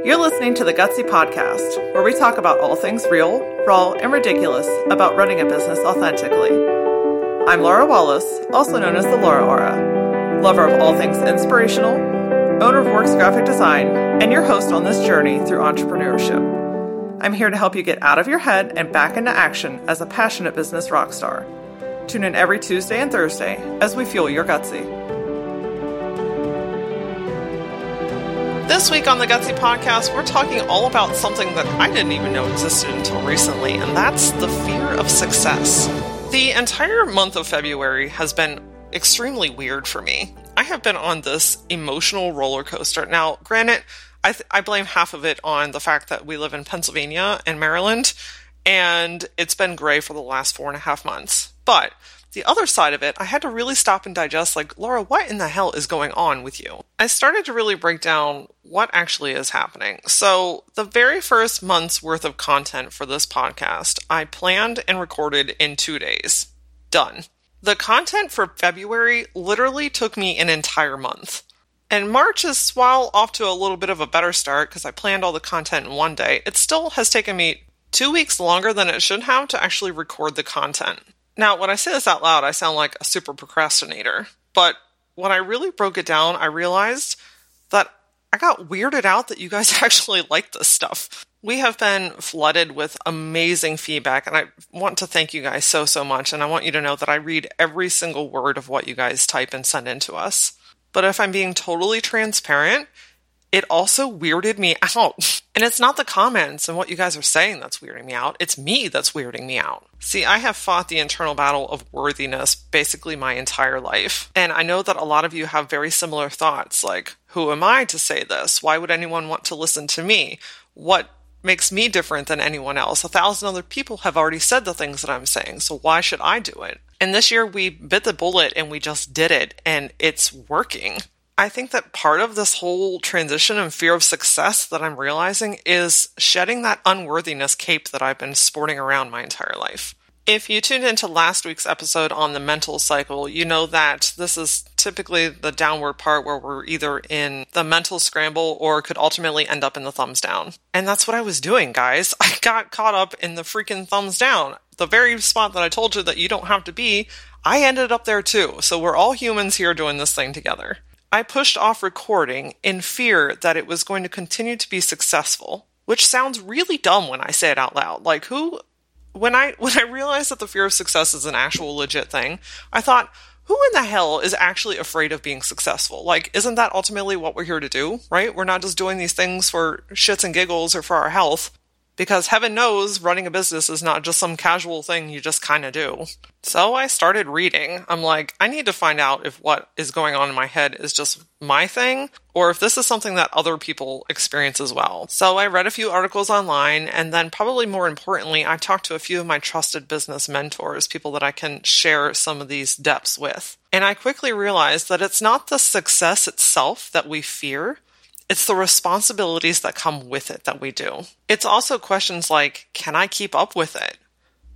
You're listening to the Gutsy Podcast, where we talk about all things real, raw, and ridiculous about running a business authentically. I'm Laura Wallace, also known as the Laura Aura, lover of all things inspirational, owner of Works Graphic Design, and your host on this journey through entrepreneurship. I'm here to help you get out of your head and back into action as a passionate business rock star. Tune in every Tuesday and Thursday as we fuel your gutsy. This week on the Gutsy Podcast, we're talking all about something that I didn't even know existed until recently, and that's the fear of success. The entire month of February has been extremely weird for me. I have been on this emotional roller coaster. Now, granted, I, th- I blame half of it on the fact that we live in Pennsylvania and Maryland, and it's been gray for the last four and a half months. But the other side of it, I had to really stop and digest like, Laura, what in the hell is going on with you? I started to really break down what actually is happening. So, the very first month's worth of content for this podcast, I planned and recorded in two days. Done. The content for February literally took me an entire month. And March is, while off to a little bit of a better start because I planned all the content in one day, it still has taken me two weeks longer than it should have to actually record the content. Now, when I say this out loud, I sound like a super procrastinator. But when I really broke it down, I realized that I got weirded out that you guys actually like this stuff. We have been flooded with amazing feedback, and I want to thank you guys so, so much. And I want you to know that I read every single word of what you guys type and send in to us. But if I'm being totally transparent, it also weirded me out. And it's not the comments and what you guys are saying that's weirding me out. It's me that's weirding me out. See, I have fought the internal battle of worthiness basically my entire life. And I know that a lot of you have very similar thoughts like, who am I to say this? Why would anyone want to listen to me? What makes me different than anyone else? A thousand other people have already said the things that I'm saying, so why should I do it? And this year we bit the bullet and we just did it, and it's working. I think that part of this whole transition and fear of success that I'm realizing is shedding that unworthiness cape that I've been sporting around my entire life. If you tuned into last week's episode on the mental cycle, you know that this is typically the downward part where we're either in the mental scramble or could ultimately end up in the thumbs down. And that's what I was doing, guys. I got caught up in the freaking thumbs down. The very spot that I told you that you don't have to be, I ended up there too. So we're all humans here doing this thing together. I pushed off recording in fear that it was going to continue to be successful, which sounds really dumb when I say it out loud. Like who when I when I realized that the fear of success is an actual legit thing, I thought, who in the hell is actually afraid of being successful? Like, isn't that ultimately what we're here to do, right? We're not just doing these things for shits and giggles or for our health because heaven knows running a business is not just some casual thing you just kind of do. So I started reading. I'm like, I need to find out if what is going on in my head is just my thing or if this is something that other people experience as well. So I read a few articles online and then probably more importantly, I talked to a few of my trusted business mentors, people that I can share some of these depths with. And I quickly realized that it's not the success itself that we fear, it's the responsibilities that come with it that we do. It's also questions like can I keep up with it?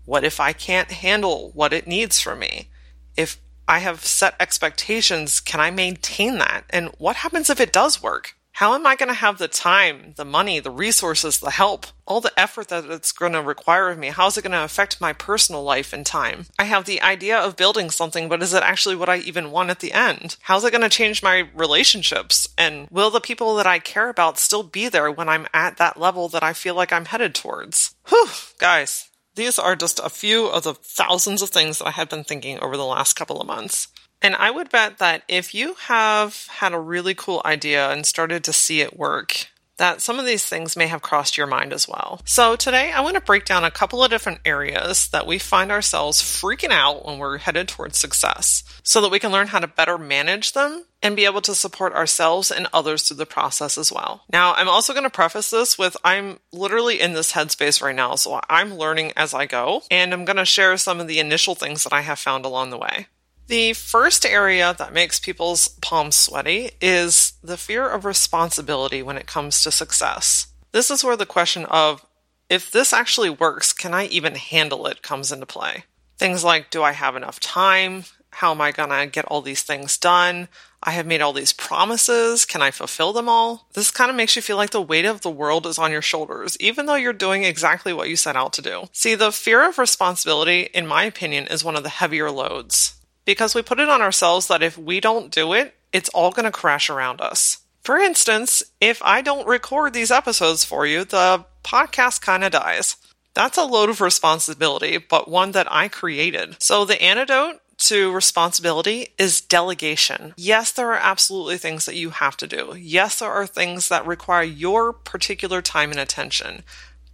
What if I can't handle what it needs from me? If I have set expectations, can I maintain that? And what happens if it does work? How am I going to have the time, the money, the resources, the help, all the effort that it's going to require of me? How is it going to affect my personal life and time? I have the idea of building something, but is it actually what I even want at the end? How's it going to change my relationships? And will the people that I care about still be there when I'm at that level that I feel like I'm headed towards? Whew, guys, these are just a few of the thousands of things that I have been thinking over the last couple of months. And I would bet that if you have had a really cool idea and started to see it work, that some of these things may have crossed your mind as well. So today I want to break down a couple of different areas that we find ourselves freaking out when we're headed towards success so that we can learn how to better manage them and be able to support ourselves and others through the process as well. Now, I'm also going to preface this with I'm literally in this headspace right now, so I'm learning as I go, and I'm going to share some of the initial things that I have found along the way. The first area that makes people's palms sweaty is the fear of responsibility when it comes to success. This is where the question of, if this actually works, can I even handle it comes into play. Things like, do I have enough time? How am I going to get all these things done? I have made all these promises. Can I fulfill them all? This kind of makes you feel like the weight of the world is on your shoulders, even though you're doing exactly what you set out to do. See, the fear of responsibility, in my opinion, is one of the heavier loads because we put it on ourselves that if we don't do it, it's all going to crash around us. For instance, if I don't record these episodes for you, the podcast kind of dies. That's a load of responsibility, but one that I created. So the antidote to responsibility is delegation. Yes, there are absolutely things that you have to do. Yes, there are things that require your particular time and attention.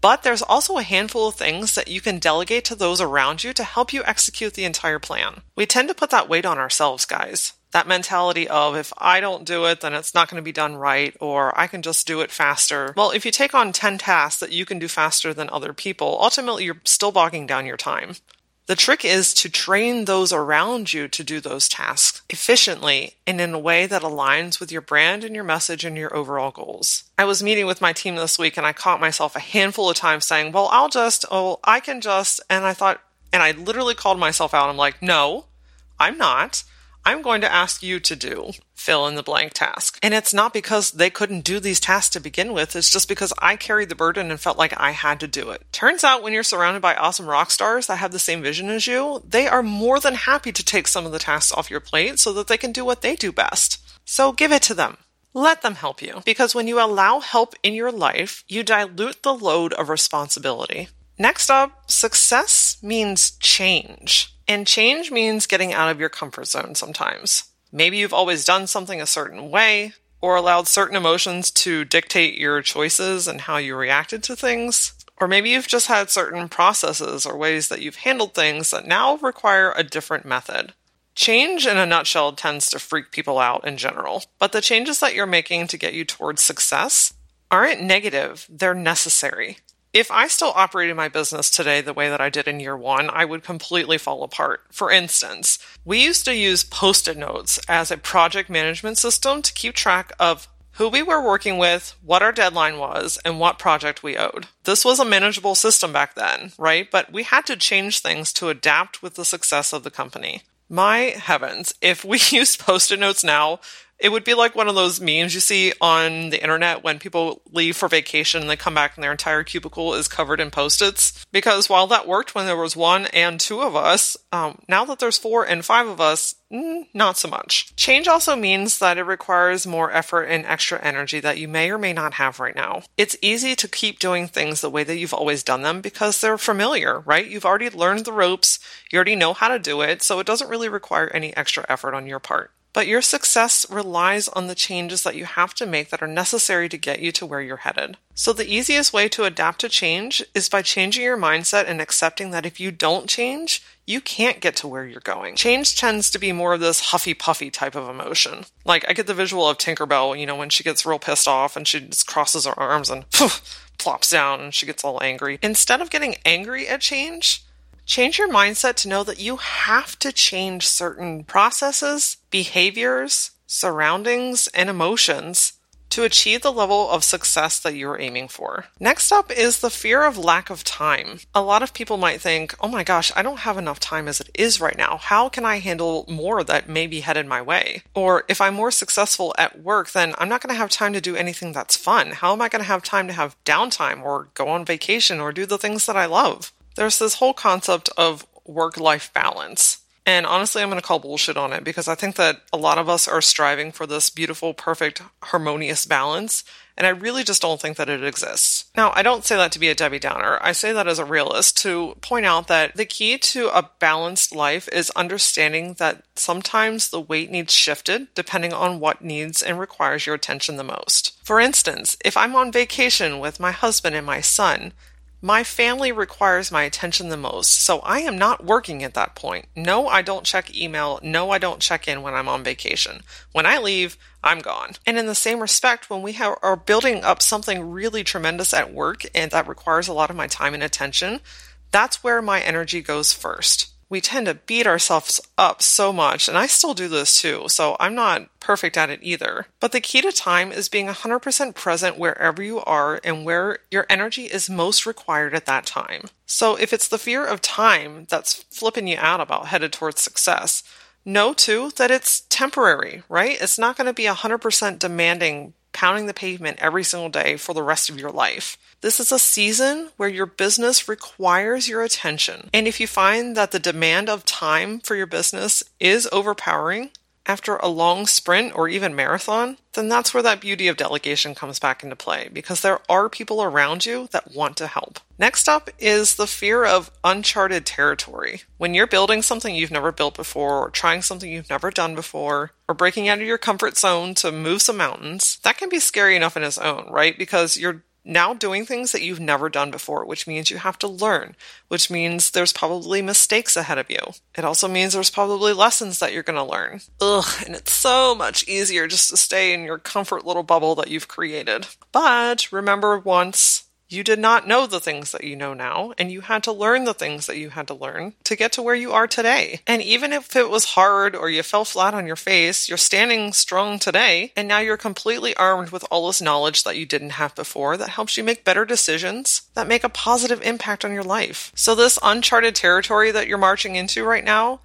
But there's also a handful of things that you can delegate to those around you to help you execute the entire plan. We tend to put that weight on ourselves, guys. That mentality of if I don't do it, then it's not going to be done right, or I can just do it faster. Well, if you take on 10 tasks that you can do faster than other people, ultimately you're still bogging down your time. The trick is to train those around you to do those tasks efficiently and in a way that aligns with your brand and your message and your overall goals. I was meeting with my team this week and I caught myself a handful of times saying, Well, I'll just, oh, I can just. And I thought, and I literally called myself out. I'm like, No, I'm not. I'm going to ask you to do fill in the blank task. And it's not because they couldn't do these tasks to begin with, it's just because I carried the burden and felt like I had to do it. Turns out when you're surrounded by awesome rock stars that have the same vision as you, they are more than happy to take some of the tasks off your plate so that they can do what they do best. So give it to them. Let them help you. Because when you allow help in your life, you dilute the load of responsibility. Next up, success means change. And change means getting out of your comfort zone sometimes. Maybe you've always done something a certain way, or allowed certain emotions to dictate your choices and how you reacted to things. Or maybe you've just had certain processes or ways that you've handled things that now require a different method. Change in a nutshell tends to freak people out in general, but the changes that you're making to get you towards success aren't negative, they're necessary. If I still operated my business today the way that I did in year one, I would completely fall apart. For instance, we used to use post it notes as a project management system to keep track of who we were working with, what our deadline was, and what project we owed. This was a manageable system back then, right? But we had to change things to adapt with the success of the company. My heavens, if we used post it notes now, it would be like one of those memes you see on the internet when people leave for vacation and they come back and their entire cubicle is covered in post-its. Because while that worked when there was one and two of us, um, now that there's four and five of us, mm, not so much. Change also means that it requires more effort and extra energy that you may or may not have right now. It's easy to keep doing things the way that you've always done them because they're familiar, right? You've already learned the ropes, you already know how to do it, so it doesn't really require any extra effort on your part. But your success relies on the changes that you have to make that are necessary to get you to where you're headed. So the easiest way to adapt to change is by changing your mindset and accepting that if you don't change, you can't get to where you're going. Change tends to be more of this huffy puffy type of emotion. Like I get the visual of Tinkerbell, you know, when she gets real pissed off and she just crosses her arms and plops down and she gets all angry. Instead of getting angry at change, Change your mindset to know that you have to change certain processes, behaviors, surroundings, and emotions to achieve the level of success that you're aiming for. Next up is the fear of lack of time. A lot of people might think, oh my gosh, I don't have enough time as it is right now. How can I handle more that may be headed my way? Or if I'm more successful at work, then I'm not going to have time to do anything that's fun. How am I going to have time to have downtime or go on vacation or do the things that I love? There's this whole concept of work life balance. And honestly, I'm going to call bullshit on it because I think that a lot of us are striving for this beautiful, perfect, harmonious balance. And I really just don't think that it exists. Now, I don't say that to be a Debbie Downer. I say that as a realist to point out that the key to a balanced life is understanding that sometimes the weight needs shifted depending on what needs and requires your attention the most. For instance, if I'm on vacation with my husband and my son, my family requires my attention the most, so I am not working at that point. No, I don't check email. No, I don't check in when I'm on vacation. When I leave, I'm gone. And in the same respect, when we have, are building up something really tremendous at work and that requires a lot of my time and attention, that's where my energy goes first we tend to beat ourselves up so much, and I still do this too, so I'm not perfect at it either. But the key to time is being 100% present wherever you are and where your energy is most required at that time. So if it's the fear of time that's flipping you out about headed towards success, know too that it's temporary, right? It's not going to be 100% demanding pounding the pavement every single day for the rest of your life. This is a season where your business requires your attention. And if you find that the demand of time for your business is overpowering, after a long sprint or even marathon, then that's where that beauty of delegation comes back into play because there are people around you that want to help. Next up is the fear of uncharted territory. When you're building something you've never built before, or trying something you've never done before, or breaking out of your comfort zone to move some mountains, that can be scary enough in its own, right? Because you're now doing things that you've never done before, which means you have to learn, which means there's probably mistakes ahead of you. It also means there's probably lessons that you're going to learn. Ugh, and it's so much easier just to stay in your comfort little bubble that you've created. But remember once you did not know the things that you know now, and you had to learn the things that you had to learn to get to where you are today. And even if it was hard or you fell flat on your face, you're standing strong today, and now you're completely armed with all this knowledge that you didn't have before that helps you make better decisions that make a positive impact on your life. So, this uncharted territory that you're marching into right now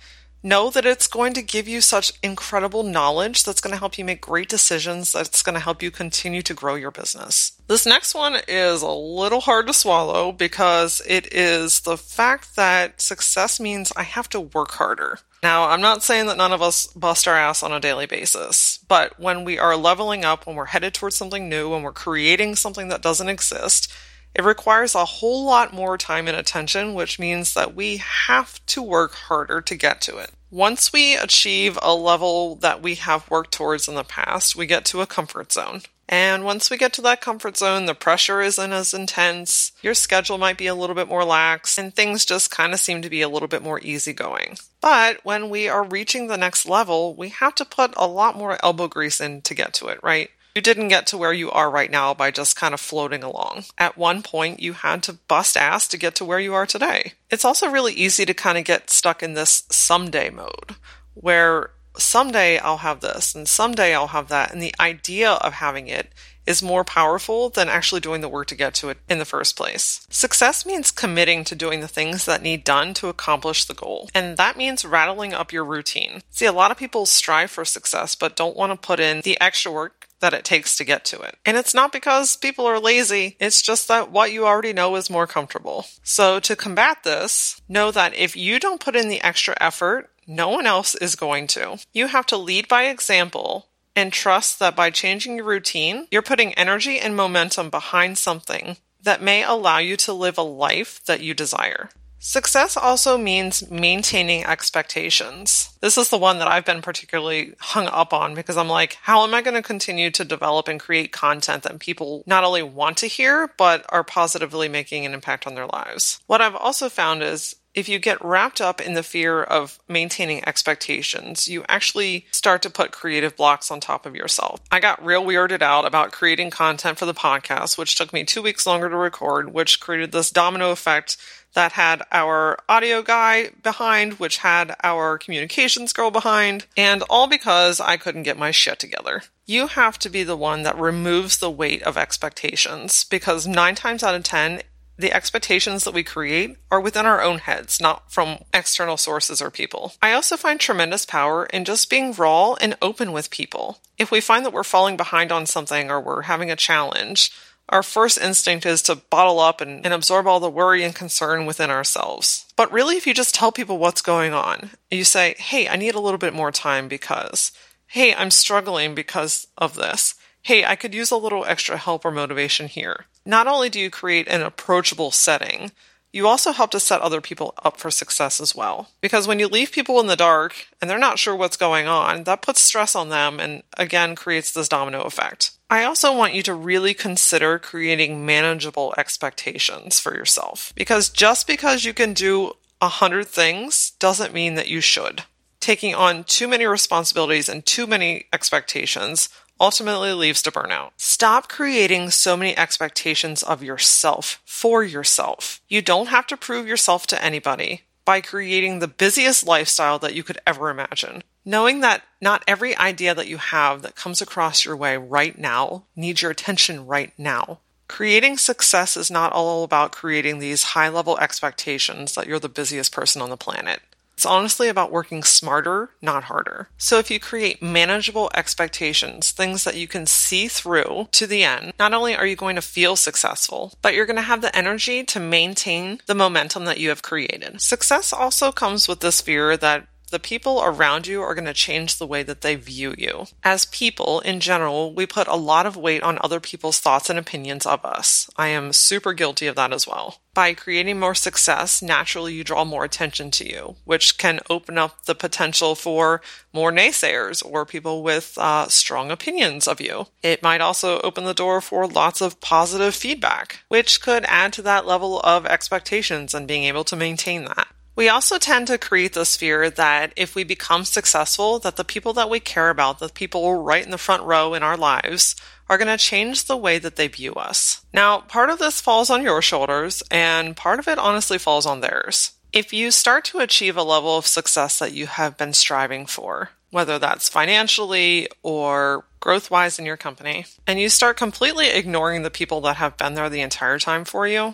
know that it's going to give you such incredible knowledge that's going to help you make great decisions, that's going to help you continue to grow your business. This next one is a little hard to swallow because it is the fact that success means I have to work harder. Now, I'm not saying that none of us bust our ass on a daily basis, but when we are leveling up, when we're headed towards something new, when we're creating something that doesn't exist, it requires a whole lot more time and attention, which means that we have to work harder to get to it. Once we achieve a level that we have worked towards in the past, we get to a comfort zone. And once we get to that comfort zone, the pressure isn't as intense, your schedule might be a little bit more lax, and things just kind of seem to be a little bit more easygoing. But when we are reaching the next level, we have to put a lot more elbow grease in to get to it, right? You didn't get to where you are right now by just kind of floating along. At one point, you had to bust ass to get to where you are today. It's also really easy to kind of get stuck in this someday mode where someday I'll have this and someday I'll have that. And the idea of having it is more powerful than actually doing the work to get to it in the first place. Success means committing to doing the things that need done to accomplish the goal. And that means rattling up your routine. See, a lot of people strive for success but don't want to put in the extra work that it takes to get to it. And it's not because people are lazy, it's just that what you already know is more comfortable. So to combat this, know that if you don't put in the extra effort, no one else is going to. You have to lead by example and trust that by changing your routine, you're putting energy and momentum behind something that may allow you to live a life that you desire. Success also means maintaining expectations. This is the one that I've been particularly hung up on because I'm like, how am I going to continue to develop and create content that people not only want to hear, but are positively making an impact on their lives? What I've also found is if you get wrapped up in the fear of maintaining expectations, you actually start to put creative blocks on top of yourself. I got real weirded out about creating content for the podcast, which took me two weeks longer to record, which created this domino effect that had our audio guy behind, which had our communications girl behind, and all because I couldn't get my shit together. You have to be the one that removes the weight of expectations because nine times out of ten, the expectations that we create are within our own heads, not from external sources or people. I also find tremendous power in just being raw and open with people. If we find that we're falling behind on something or we're having a challenge, our first instinct is to bottle up and, and, absorb all the worry and concern within ourselves. But really, if you just tell people what's going on, you say, hey, I need a little bit more time because, hey, I'm struggling because of this. Hey, I could use a little extra help or motivation here. Not only do you create an approachable setting, you also help to set other people up for success as well. Because when you leave people in the dark and they're not sure what's going on, that puts stress on them and again creates this domino effect. I also want you to really consider creating manageable expectations for yourself. Because just because you can do a hundred things doesn't mean that you should. Taking on too many responsibilities and too many expectations ultimately leads to burnout. Stop creating so many expectations of yourself for yourself. You don't have to prove yourself to anybody by creating the busiest lifestyle that you could ever imagine. Knowing that not every idea that you have that comes across your way right now needs your attention right now. Creating success is not all about creating these high level expectations that you're the busiest person on the planet. It's honestly about working smarter, not harder. So if you create manageable expectations, things that you can see through to the end, not only are you going to feel successful, but you're going to have the energy to maintain the momentum that you have created. Success also comes with this fear that the people around you are going to change the way that they view you. As people, in general, we put a lot of weight on other people's thoughts and opinions of us. I am super guilty of that as well. By creating more success, naturally you draw more attention to you, which can open up the potential for more naysayers or people with uh, strong opinions of you. It might also open the door for lots of positive feedback, which could add to that level of expectations and being able to maintain that. We also tend to create this fear that if we become successful, that the people that we care about, the people right in the front row in our lives, are going to change the way that they view us. Now, part of this falls on your shoulders, and part of it honestly falls on theirs. If you start to achieve a level of success that you have been striving for, whether that's financially or growth wise in your company, and you start completely ignoring the people that have been there the entire time for you,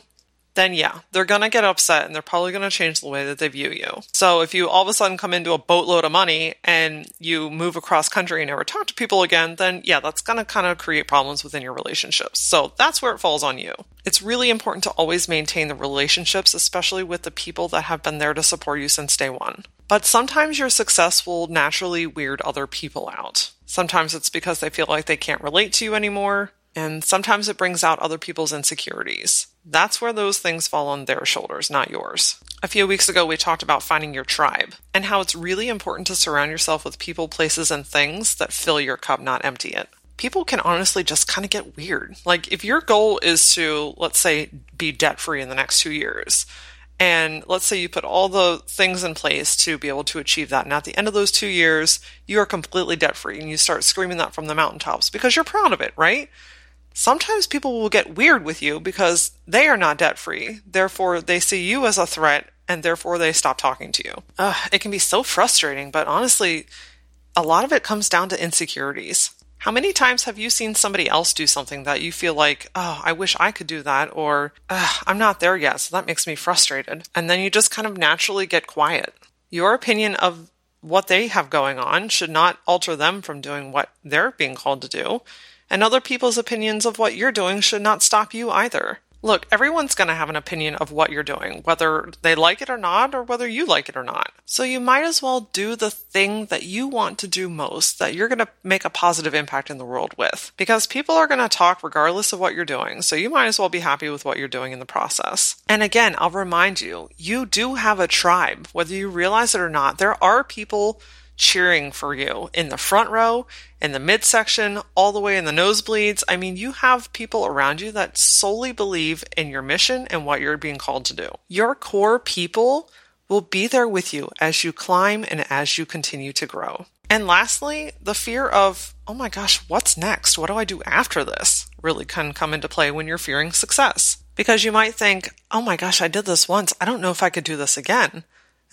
then yeah, they're going to get upset and they're probably going to change the way that they view you. So if you all of a sudden come into a boatload of money and you move across country and never talk to people again, then yeah, that's going to kind of create problems within your relationships. So that's where it falls on you. It's really important to always maintain the relationships, especially with the people that have been there to support you since day one. But sometimes your success will naturally weird other people out. Sometimes it's because they feel like they can't relate to you anymore. And sometimes it brings out other people's insecurities. That's where those things fall on their shoulders, not yours. A few weeks ago, we talked about finding your tribe and how it's really important to surround yourself with people, places, and things that fill your cup, not empty it. People can honestly just kind of get weird. Like, if your goal is to, let's say, be debt free in the next two years, and let's say you put all the things in place to be able to achieve that. And at the end of those two years, you are completely debt free and you start screaming that from the mountaintops because you're proud of it, right? Sometimes people will get weird with you because they are not debt free. Therefore, they see you as a threat and therefore they stop talking to you. Ugh, it can be so frustrating, but honestly, a lot of it comes down to insecurities. How many times have you seen somebody else do something that you feel like, oh, I wish I could do that, or I'm not there yet, so that makes me frustrated? And then you just kind of naturally get quiet. Your opinion of what they have going on should not alter them from doing what they're being called to do and other people's opinions of what you're doing should not stop you either. Look, everyone's going to have an opinion of what you're doing, whether they like it or not, or whether you like it or not. So you might as well do the thing that you want to do most, that you're going to make a positive impact in the world with. Because people are going to talk regardless of what you're doing, so you might as well be happy with what you're doing in the process. And again, I'll remind you, you do have a tribe. Whether you realize it or not, there are people cheering for you in the front row, in the midsection, all the way in the nosebleeds. I mean, you have people around you that solely believe in your mission and what you're being called to do. Your core people will be there with you as you climb and as you continue to grow. And lastly, the fear of, oh my gosh, what's next? What do I do after this? Really can come into play when you're fearing success. Because you might think, oh my gosh, I did this once. I don't know if I could do this again.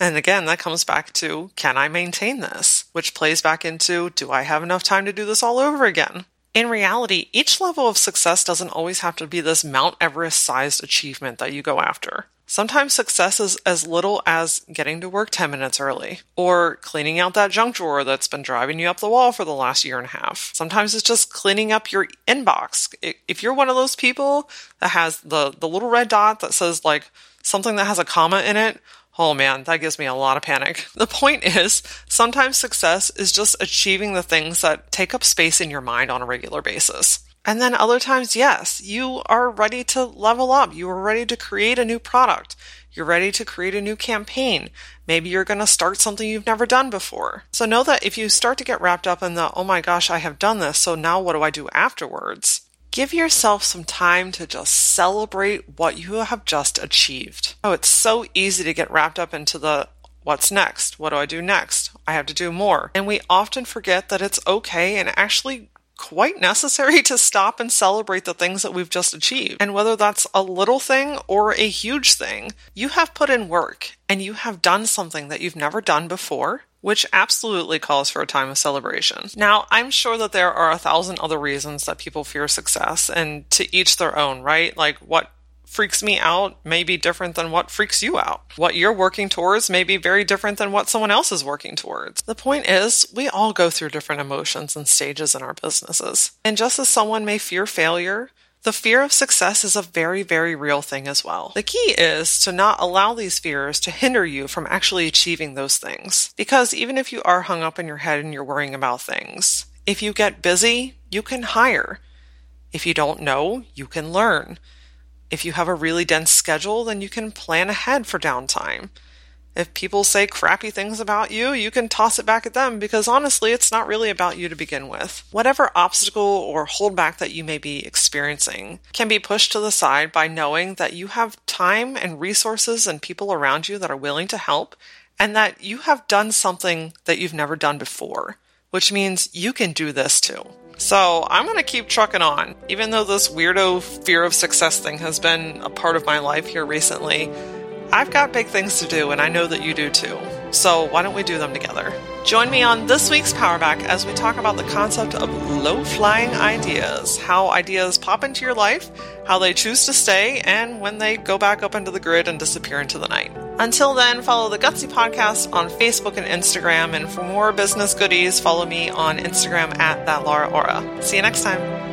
And again, that comes back to can I maintain this? Which plays back into do I have enough time to do this all over again? In reality, each level of success doesn't always have to be this Mount Everest sized achievement that you go after. Sometimes success is as little as getting to work 10 minutes early, or cleaning out that junk drawer that's been driving you up the wall for the last year and a half. Sometimes it's just cleaning up your inbox. If you're one of those people that has the, the little red dot that says like something that has a comma in it, Oh man, that gives me a lot of panic. The point is, sometimes success is just achieving the things that take up space in your mind on a regular basis. And then other times, yes, you are ready to level up. You are ready to create a new product. You're ready to create a new campaign. Maybe you're going to start something you've never done before. So know that if you start to get wrapped up in the, oh my gosh, I have done this, so now what do I do afterwards? Give yourself some time to just celebrate what you have just achieved. Oh, it's so easy to get wrapped up into the what's next? What do I do next? I have to do more. And we often forget that it's okay and actually quite necessary to stop and celebrate the things that we've just achieved. And whether that's a little thing or a huge thing, you have put in work and you have done something that you've never done before which absolutely calls for a time of celebration. Now, I'm sure that there are a thousand other reasons that people fear success, and to each their own, right? Like what freaks me out may be different than what freaks you out. What you're working towards may be very different than what someone else is working towards. The point is, we all go through different emotions and stages in our businesses. And just as someone may fear failure, the fear of success is a very, very real thing as well. The key is to not allow these fears to hinder you from actually achieving those things. Because even if you are hung up in your head and you're worrying about things, if you get busy, you can hire. If you don't know, you can learn. If you have a really dense schedule, then you can plan ahead for downtime. If people say crappy things about you, you can toss it back at them because honestly, it's not really about you to begin with. Whatever obstacle or holdback that you may be experiencing can be pushed to the side by knowing that you have time and resources and people around you that are willing to help and that you have done something that you've never done before, which means you can do this too. So I'm going to keep trucking on. Even though this weirdo fear of success thing has been a part of my life here recently, I've got big things to do, and I know that you do too. So why don't we do them together? Join me on this week's Powerback as we talk about the concept of low flying ideas, how ideas pop into your life, how they choose to stay, and when they go back up into the grid and disappear into the night. Until then, follow the Gutsy Podcast on Facebook and Instagram, and for more business goodies, follow me on Instagram at that Aura. See you next time.